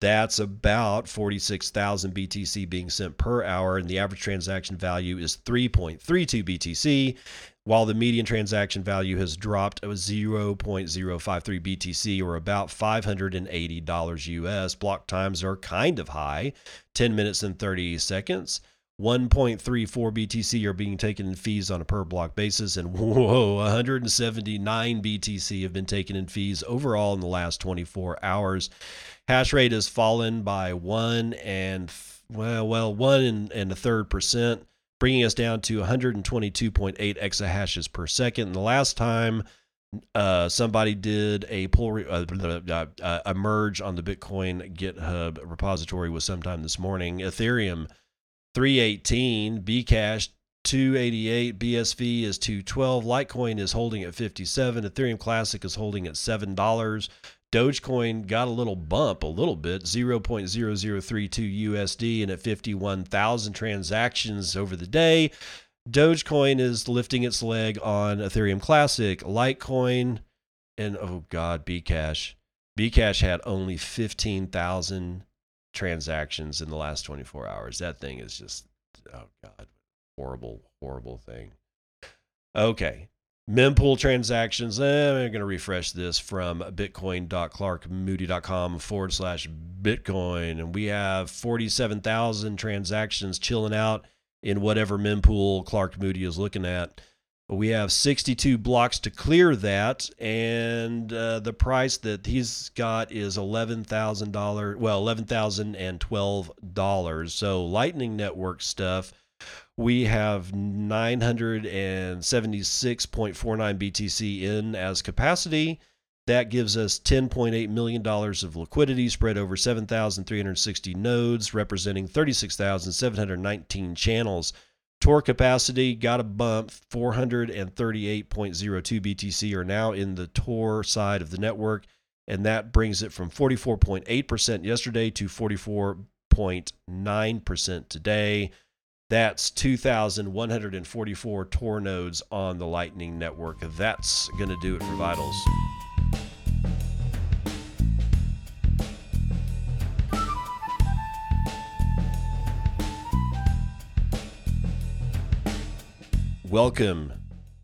That's about 46,000 BTC being sent per hour, and the average transaction value is 3.32 BTC, while the median transaction value has dropped to 0.053 BTC or about $580 US. Block times are kind of high 10 minutes and 30 seconds 1.34 BTC are being taken in fees on a per block basis, and whoa, 179 BTC have been taken in fees overall in the last 24 hours. Hash rate has fallen by one and well, well, one and, and a third percent, bringing us down to 122.8 exahashes per second. And the last time uh, somebody did a pull uh, uh, uh, a merge on the Bitcoin GitHub repository was sometime this morning. Ethereum 318, Bcash 288, BSV is 212, Litecoin is holding at 57, Ethereum Classic is holding at $7. Dogecoin got a little bump, a little bit, 0.0032 USD, and at 51,000 transactions over the day. Dogecoin is lifting its leg on Ethereum Classic, Litecoin, and oh god, Bcash. Bcash had only 15,000 transactions in the last 24 hours. That thing is just, oh God, horrible, horrible thing. Okay. Mempool transactions. Eh, I'm going to refresh this from bitcoin.clarkmoody.com forward slash Bitcoin. And we have 47,000 transactions chilling out in whatever mempool Clark Moody is looking at. We have 62 blocks to clear that, and uh, the price that he's got is $11,000. Well, $11,012. So, Lightning Network stuff, we have 976.49 BTC in as capacity. That gives us $10.8 million of liquidity spread over 7,360 nodes, representing 36,719 channels. Tor capacity got a bump. 438.02 BTC are now in the Tor side of the network, and that brings it from 44.8% yesterday to 44.9% today. That's 2,144 Tor nodes on the Lightning Network. That's going to do it for Vitals. Welcome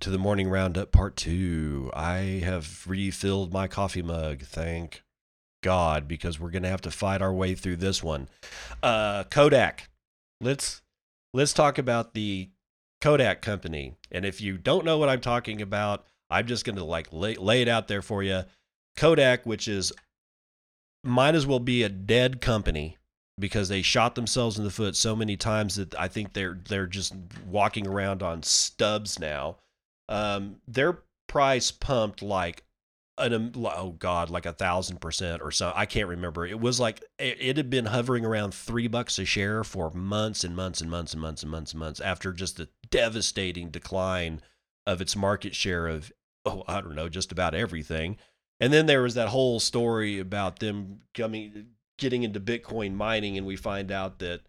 to the morning roundup part two. I have refilled my coffee mug. Thank God, because we're gonna have to fight our way through this one. Uh, Kodak. Let's let's talk about the Kodak company. And if you don't know what I'm talking about, I'm just gonna like lay, lay it out there for you. Kodak, which is might as well be a dead company because they shot themselves in the foot so many times that I think they're they're just walking around on stubs now. Um, their price pumped like an oh god like a thousand percent or so i can't remember it was like it, it, had been hovering around three bucks a share for months and months and months and months and months and months after just the devastating decline of its market share of oh i don't know just about everything and then there was that whole story about them coming getting into Bitcoin mining, and we find out that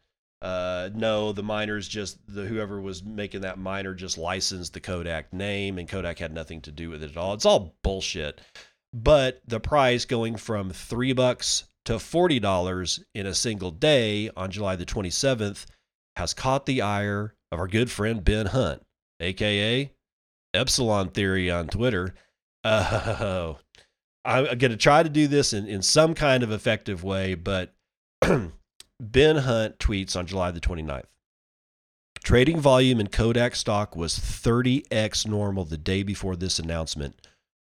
uh, no, the miners just the whoever was making that miner just licensed the Kodak name, and Kodak had nothing to do with it at all. It's all bullshit. But the price going from three bucks to forty dollars in a single day on July the twenty seventh has caught the ire of our good friend Ben Hunt, aka Epsilon Theory on Twitter. Oh, I'm going to try to do this in, in some kind of effective way, but Ben Hunt tweets on July the 29th. Trading volume in Kodak stock was 30x normal the day before this announcement.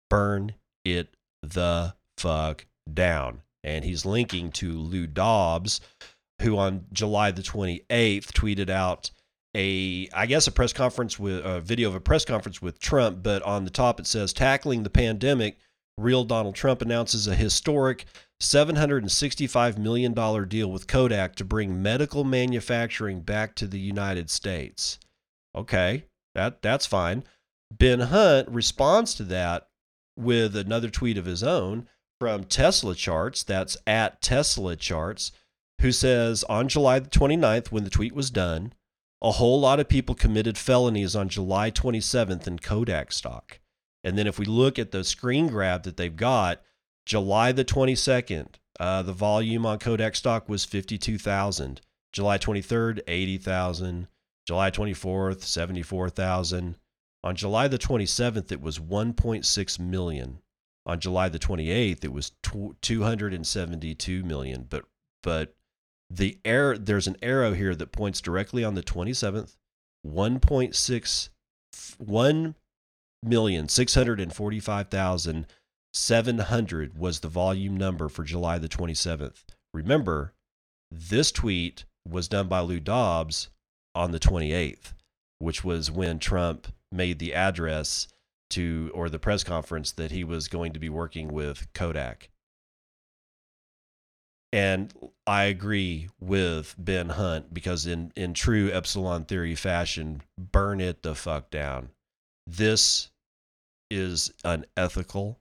Burn it the fuck down. And he's linking to Lou Dobbs, who on July the 28th tweeted out a, I guess, a press conference with a video of a press conference with Trump, but on the top it says tackling the pandemic real Donald Trump announces a historic $765 million deal with Kodak to bring medical manufacturing back to the United States. Okay, that, that's fine. Ben Hunt responds to that with another tweet of his own from Tesla Charts, that's at Tesla Charts, who says on July the 29th, when the tweet was done, a whole lot of people committed felonies on July 27th in Kodak stock. And then if we look at the screen grab that they've got, July the 22nd, uh, the volume on Kodak stock was 52,000. July 23rd, 80,000. July 24th, 74,000. On July the 27th, it was 1.6 million. On July the 28th, it was 272 million. But but The air there's an arrow here that points directly on the 27th. 1.6 1 million six hundred and forty five thousand seven hundred was the volume number for July the 27th. Remember, this tweet was done by Lou Dobbs on the 28th, which was when Trump made the address to or the press conference that he was going to be working with Kodak. And I agree with Ben Hunt because in in true epsilon theory fashion, burn it the fuck down. This is unethical.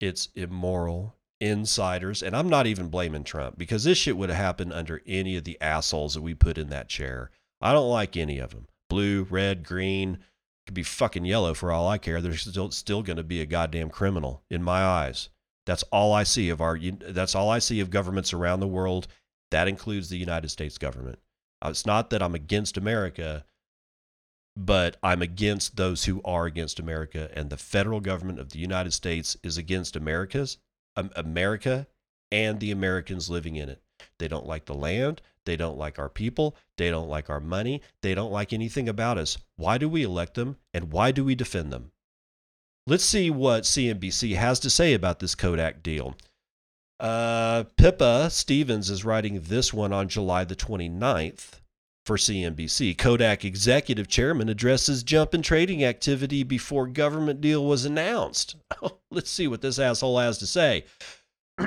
It's immoral. Insiders, and I'm not even blaming Trump because this shit would have happened under any of the assholes that we put in that chair. I don't like any of them. Blue, red, green, could be fucking yellow for all I care. They're still still going to be a goddamn criminal in my eyes. That's all I see of our. That's all I see of governments around the world. That includes the United States government. Uh, it's not that I'm against America, but I'm against those who are against America, and the federal government of the United States is against America's um, America and the Americans living in it. They don't like the land. They don't like our people. They don't like our money. They don't like anything about us. Why do we elect them, and why do we defend them? Let's see what CNBC has to say about this Kodak deal. Uh, Pippa Stevens is writing this one on July the 29th for CNBC. Kodak executive chairman addresses jump in trading activity before government deal was announced. Let's see what this asshole has to say.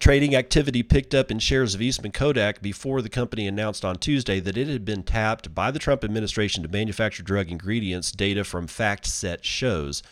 Trading activity picked up in shares of Eastman Kodak before the company announced on Tuesday that it had been tapped by the Trump administration to manufacture drug ingredients, data from FactSet shows.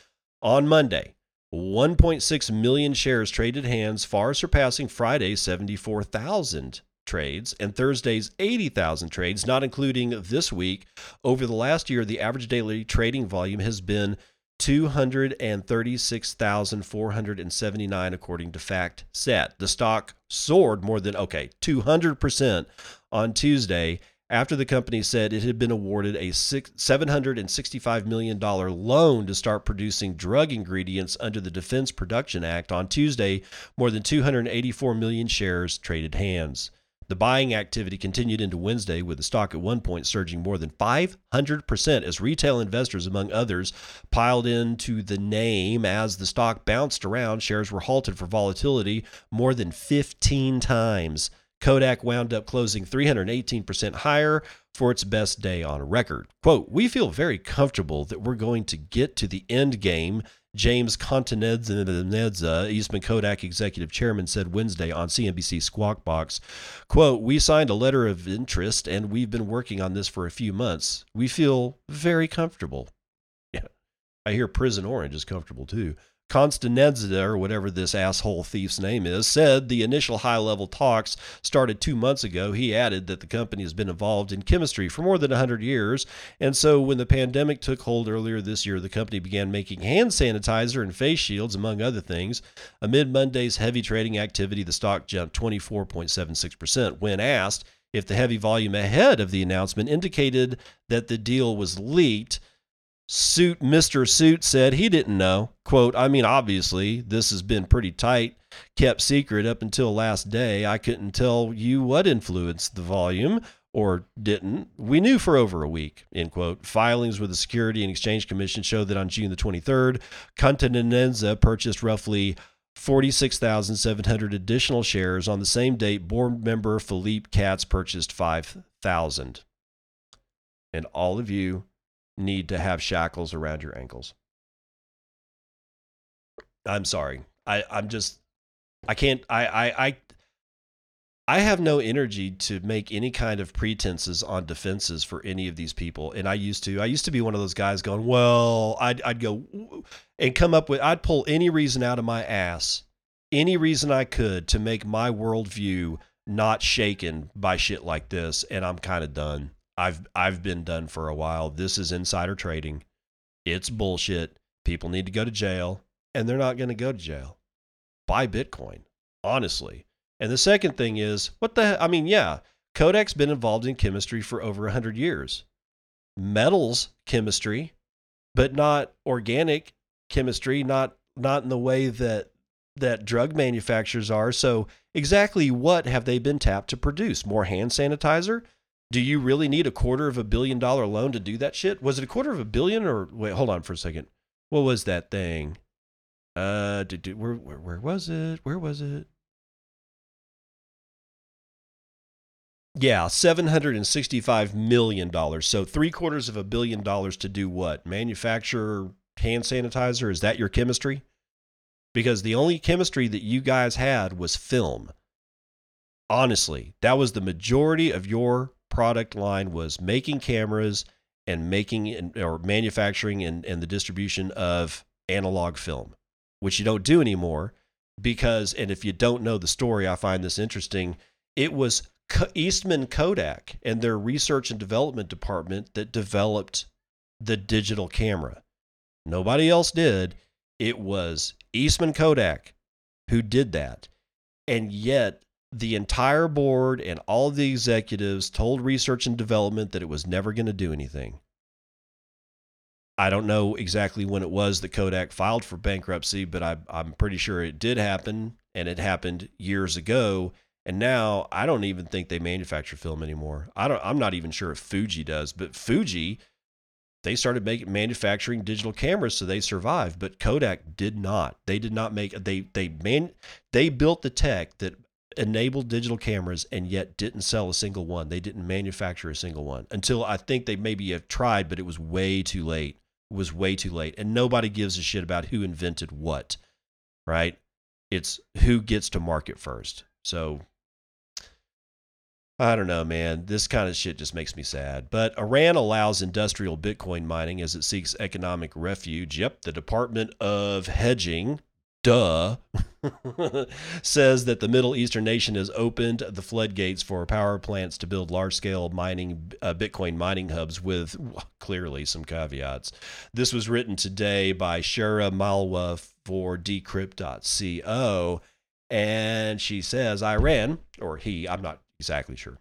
On Monday, 1.6 million shares traded hands, far surpassing Friday's 74,000 trades and Thursday's 80,000 trades, not including this week. Over the last year, the average daily trading volume has been 236,479 according to FactSet. The stock soared more than okay, 200% on Tuesday after the company said it had been awarded a $765 million loan to start producing drug ingredients under the Defense Production Act. On Tuesday, more than 284 million shares traded hands. The buying activity continued into Wednesday, with the stock at one point surging more than 500% as retail investors, among others, piled into the name. As the stock bounced around, shares were halted for volatility more than 15 times. Kodak wound up closing 318% higher for its best day on record. Quote, We feel very comfortable that we're going to get to the end game James Continenza, Eastman Kodak executive chairman, said Wednesday on CNBC Squawk Box, quote, We signed a letter of interest and we've been working on this for a few months. We feel very comfortable. Yeah. I hear Prison Orange is comfortable too. Constanza, or whatever this asshole thief's name is, said the initial high level talks started two months ago. He added that the company has been involved in chemistry for more than 100 years. And so when the pandemic took hold earlier this year, the company began making hand sanitizer and face shields, among other things. Amid Monday's heavy trading activity, the stock jumped 24.76%. When asked if the heavy volume ahead of the announcement indicated that the deal was leaked, Suit Mr. Suit said he didn't know. Quote, I mean, obviously, this has been pretty tight, kept secret up until last day. I couldn't tell you what influenced the volume or didn't. We knew for over a week, end quote. Filings with the Security and Exchange Commission show that on June the 23rd, Continenza purchased roughly 46,700 additional shares. On the same date, board member Philippe Katz purchased 5,000. And all of you need to have shackles around your ankles. I'm sorry. I, I'm just I can't I, I I I have no energy to make any kind of pretenses on defenses for any of these people. And I used to. I used to be one of those guys going, well, I'd, I'd go and come up with, I'd pull any reason out of my ass, any reason I could to make my worldview not shaken by shit like this. And I'm kind of done. I've I've been done for a while. This is insider trading. It's bullshit. People need to go to jail, and they're not going to go to jail. Buy Bitcoin, honestly. And the second thing is, what the? I mean, yeah, Kodak's been involved in chemistry for over hundred years. Metals chemistry, but not organic chemistry. Not not in the way that that drug manufacturers are. So, exactly what have they been tapped to produce? More hand sanitizer? Do you really need a quarter of a billion dollar loan to do that shit? Was it a quarter of a billion or wait, hold on for a second. What was that thing? Uh, did, did, where, where where was it? Where was it? Yeah, seven hundred and sixty-five million dollars. So three quarters of a billion dollars to do what? Manufacture hand sanitizer? Is that your chemistry? Because the only chemistry that you guys had was film. Honestly, that was the majority of your product line was making cameras and making or manufacturing and, and the distribution of analog film, which you don't do anymore because, and if you don't know the story, I find this interesting. It was Eastman Kodak and their research and development department that developed the digital camera. Nobody else did. It was Eastman Kodak who did that. And yet, the entire board and all the executives told research and development that it was never going to do anything. I don't know exactly when it was that Kodak filed for bankruptcy, but I, am pretty sure it did happen and it happened years ago. And now I don't even think they manufacture film anymore. I don't. I'm not even sure if Fuji does, but Fuji, they started making manufacturing digital cameras, so they survived. But Kodak did not. They did not make. They they man. They built the tech that enabled digital cameras and yet didn't sell a single one. They didn't manufacture a single one until I think they maybe have tried, but it was way too late. It was way too late, and nobody gives a shit about who invented what. Right? It's who gets to market first. So I don't know, man. This kind of shit just makes me sad. But Iran allows industrial Bitcoin mining as it seeks economic refuge. Yep, the Department of Hedging, duh, says that the Middle Eastern nation has opened the floodgates for power plants to build large scale mining, uh, Bitcoin mining hubs with clearly some caveats. This was written today by Shaurya Malwa for decrypt.co. And she says Iran, or he, I'm not exactly sure.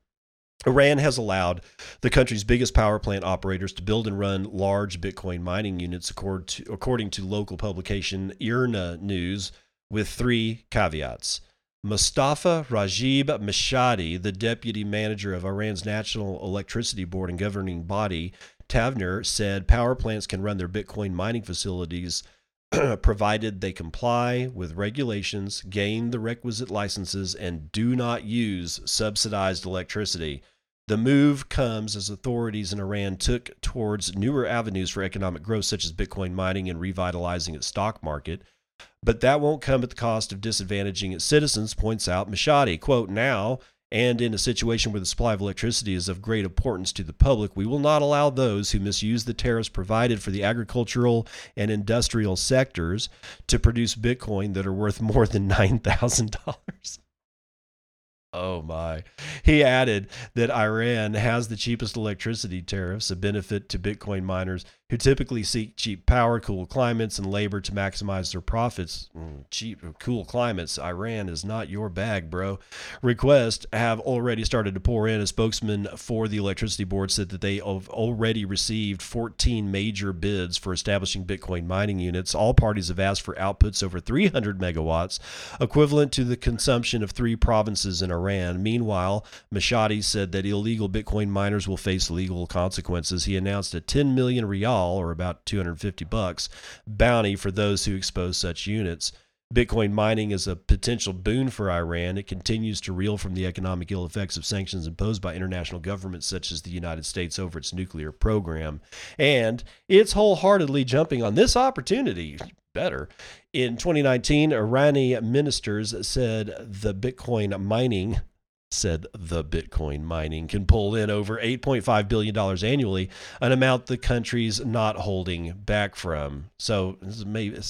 Iran has allowed the country's biggest power plant operators to build and run large Bitcoin mining units, according to local publication IRNA News, with three caveats. Mustafa Rajib Mashadi, the deputy manager of Iran's National Electricity Board and governing body, Tavner, said power plants can run their Bitcoin mining facilities provided they comply with regulations, gain the requisite licenses, and do not use subsidized electricity. The move comes as authorities in Iran took towards newer avenues for economic growth, such as Bitcoin mining and revitalizing its stock market. But that won't come at the cost of disadvantaging its citizens, points out Mashadi. Quote, now, and in a situation where the supply of electricity is of great importance to the public, we will not allow those who misuse the tariffs provided for the agricultural and industrial sectors to produce Bitcoin that are worth more than $9,000. Oh my. He added that Iran has the cheapest electricity tariffs, a benefit to Bitcoin miners who typically seek cheap power, cool climates, and labor to maximize their profits. Mm, cheap, cool climates. Iran is not your bag, bro. Requests have already started to pour in. A spokesman for the electricity board said that they have already received 14 major bids for establishing Bitcoin mining units. All parties have asked for outputs over 300 megawatts, equivalent to the consumption of three provinces in Iran. Meanwhile, Mashadi said that illegal Bitcoin miners will face legal consequences. He announced a 10 million rial, or about 250 bucks, bounty for those who expose such units. Bitcoin mining is a potential boon for Iran. It continues to reel from the economic ill effects of sanctions imposed by international governments such as the United States over its nuclear program. And it's wholeheartedly jumping on this opportunity better. In 2019, Irani ministers said the Bitcoin mining said the Bitcoin mining can pull in over $8.5 billion annually, an amount the country's not holding back from. So this is maybe a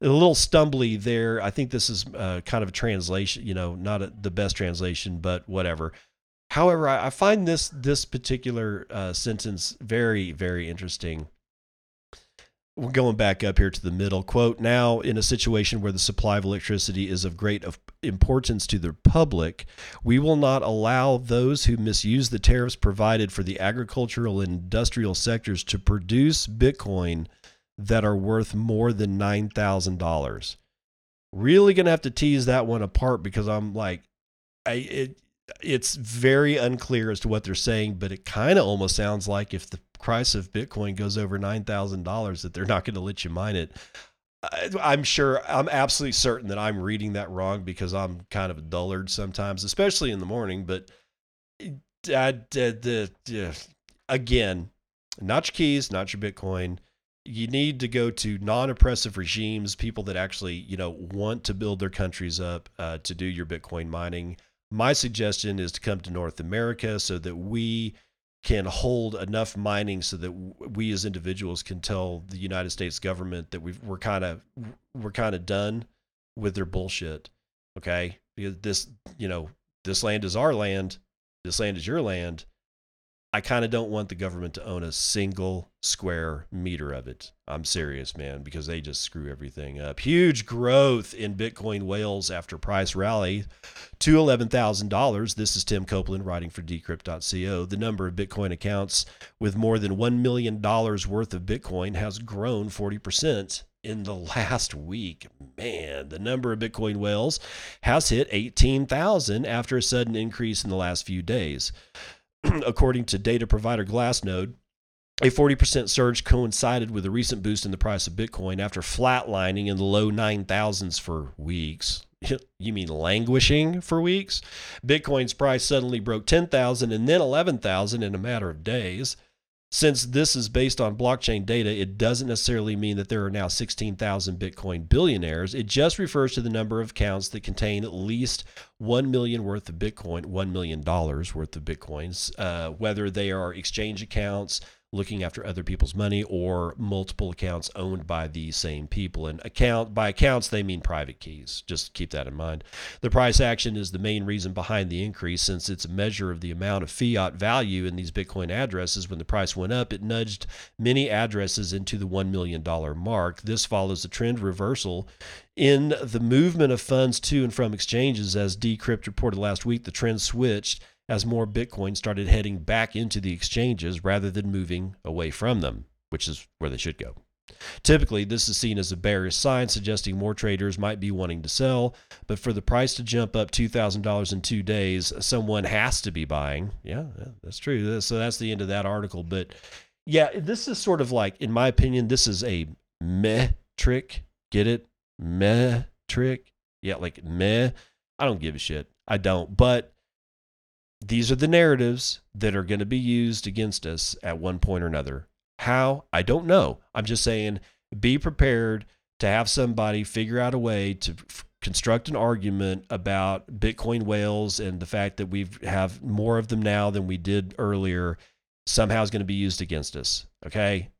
little stumbly there. I think this is uh, kind of a translation, you know, not a, the best translation, but whatever. However, I, I find this this particular uh, sentence very, very interesting we're going back up here to the middle. Quote now in a situation where the supply of electricity is of great importance to the public we will not allow those who misuse the tariffs provided for the agricultural and industrial sectors to produce bitcoin that are worth more than $9000 really gonna have to tease that one apart because I'm like, I it it's very unclear as to what they're saying, but it kind of almost sounds like if the price of Bitcoin goes over nine thousand dollars, that they're not going to let you mine it. I, I'm sure, I'm absolutely certain that I'm reading that wrong because I'm kind of a dullard sometimes, especially in the morning. But uh, the, the, again, not your keys, not your Bitcoin. You need to go to non-oppressive regimes, people that actually, you know, want to build their countries up uh, to do your Bitcoin mining. My suggestion is to come to North America so that we can hold enough mining so that we as individuals can tell the United States government that we are kind of we're kind of done with their bullshit. Okay, because this you know this land is our land, this land is your land. I kind of don't want the government to own a single square meter of it. I'm serious, man, because they just screw everything up. Huge growth in Bitcoin whales after price rally to $11,000. This is Tim Copeland writing for decrypt.co. The number of Bitcoin accounts with more than $1 million worth of Bitcoin has grown 40% in the last week. Man, the number of Bitcoin whales has hit 18,000 after a sudden increase in the last few days. according to data provider Glassnode, a 40% surge coincided with a recent boost in the price of Bitcoin after flatlining in the low 9,000s for weeks. You mean languishing for weeks? Bitcoin's price suddenly broke 10,000 and then 11,000 in a matter of days. Since this is based on blockchain data, it doesn't necessarily mean that there are now 16,000 Bitcoin billionaires. It just refers to the number of accounts that contain at least 1 million worth of Bitcoin, $1 million worth of Bitcoins, uh, whether they are exchange accounts, looking after other people's money or multiple accounts owned by the same people. And account by accounts they mean private keys. Just keep that in mind. The price action is the main reason behind the increase since it's a measure of the amount of fiat value in these Bitcoin addresses. When the price went up, it nudged many addresses into the 1 million dollar mark. This follows a trend reversal in the movement of funds to and from exchanges as Decrypt reported last week, the trend switched as more Bitcoin started heading back into the exchanges rather than moving away from them, which is where they should go. Typically, this is seen as a bearish sign, suggesting more traders might be wanting to sell. But for the price to jump up $2,000 in two days, someone has to be buying. Yeah, that's true. So that's the end of that article. But yeah, this is sort of like, in my opinion, this is a meh trick. Get it? Meh trick. Yeah, like meh. I don't give a shit. I don't. But these are the narratives that are going to be used against us at one point or another. How? I don't know. I'm just saying be prepared to have somebody figure out a way to f- construct an argument about Bitcoin whales and the fact that we have more of them now than we did earlier somehow is going to be used against us. Okay?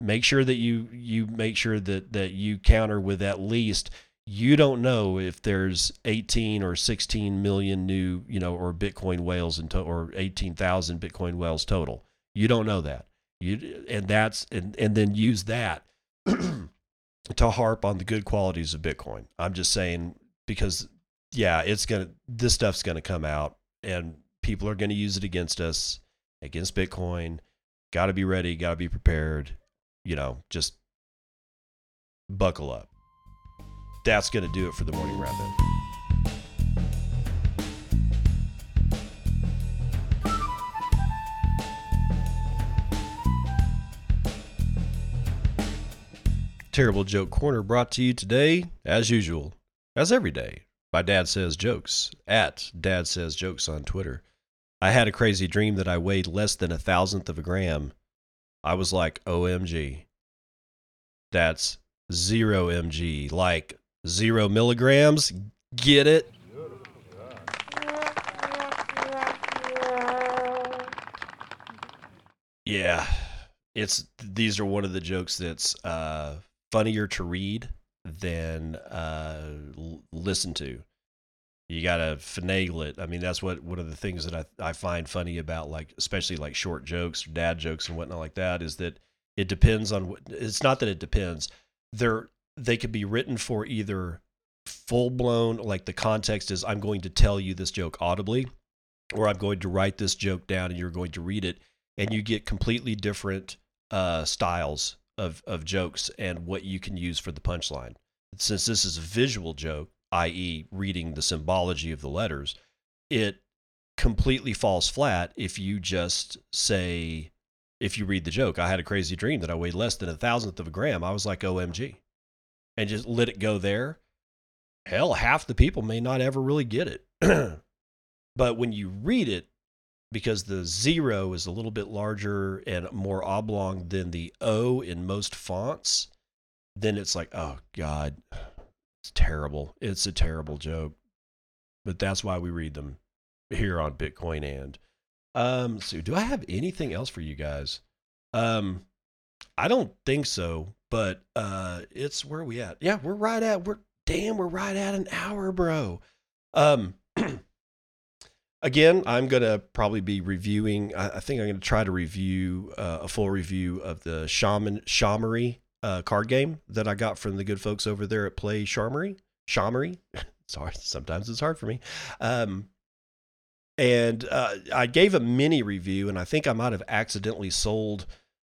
Make sure that you you make sure that that you counter with at least you don't know if there's 18 or 16 million new, you know, or Bitcoin whales in to- or 18,000 Bitcoin whales total. You don't know that. You and that's and and then use that to harp on the good qualities of Bitcoin. I'm just saying because yeah, it's gonna this stuff's gonna come out and people are gonna use it against us, against Bitcoin. Got to be ready. Got to be prepared. You know, just buckle up that's going to do it for the morning wrap Terrible Joke Corner brought to you today, as usual, as every day, by Dad Says Jokes at Dad Says Jokes on Twitter. I had a crazy dream that I weighed less than a thousandth of a gram. I was like, OMG. That's zero MG, like zero milligrams. Get it? Yeah, it's these are one of the jokes that's uh, funnier to read than uh, l- listen to. You gotta finagle it. I mean, that's what one of the things that I I find funny about like especially like short jokes, dad jokes, and whatnot like that is that it depends on. It's not that it depends. They're they could be written for either full blown, like the context is I'm going to tell you this joke audibly, or I'm going to write this joke down and you're going to read it, and you get completely different uh, styles of of jokes and what you can use for the punchline. since this is a visual joke, i.e., reading the symbology of the letters, it completely falls flat if you just say, if you read the joke, I had a crazy dream that I weighed less than a thousandth of a gram. I was like, OMG. And just let it go there. Hell, half the people may not ever really get it. but when you read it, because the zero is a little bit larger and more oblong than the O in most fonts, then it's like, oh God, it's terrible. It's a terrible joke. But that's why we read them here on Bitcoin and. Um, so do I have anything else for you guys? Um, I don't think so, but uh it's where we at? Yeah, we're right at we're damn, we're right at an hour, bro. Um again, I'm gonna probably be reviewing. I, I think I'm gonna try to review uh, a full review of the Shaman Shamery uh, card game that I got from the good folks over there at Play Shamery. Shamery. Sorry, sometimes it's hard for me. Um, and uh, I gave a mini review, and I think I might have accidentally sold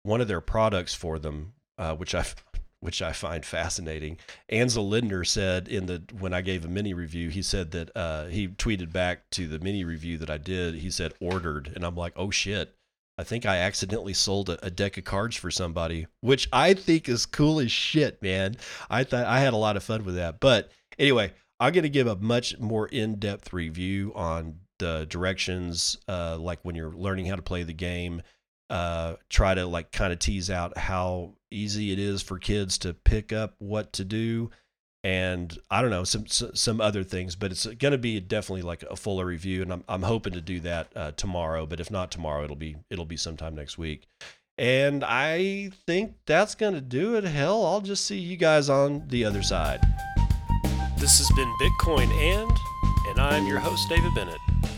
one of their products for them, uh, which I which I find fascinating. Ansel Lindner said in the when I gave a mini review, he said that uh, he tweeted back to the mini review that I did. He said ordered, and I'm like, oh shit. I think I accidentally sold a, a, deck of cards for somebody, which I think is cool as shit, man. I thought I had a lot of fun with that. But anyway, I'm going to give a much more in-depth review on the directions, uh, like when you're learning how to play the game. Uh, try to like kind of tease out how easy it is for kids to pick up what to do and I don't know some some other things, but it's going to be definitely like a fuller review, and I'm I'm hoping to do that uh, tomorrow. But if not tomorrow, it'll be it'll be sometime next week. And I think that's going to do it. Hell, I'll just see you guys on the other side. This has been Bitcoin and, and I'm your host David Bennett.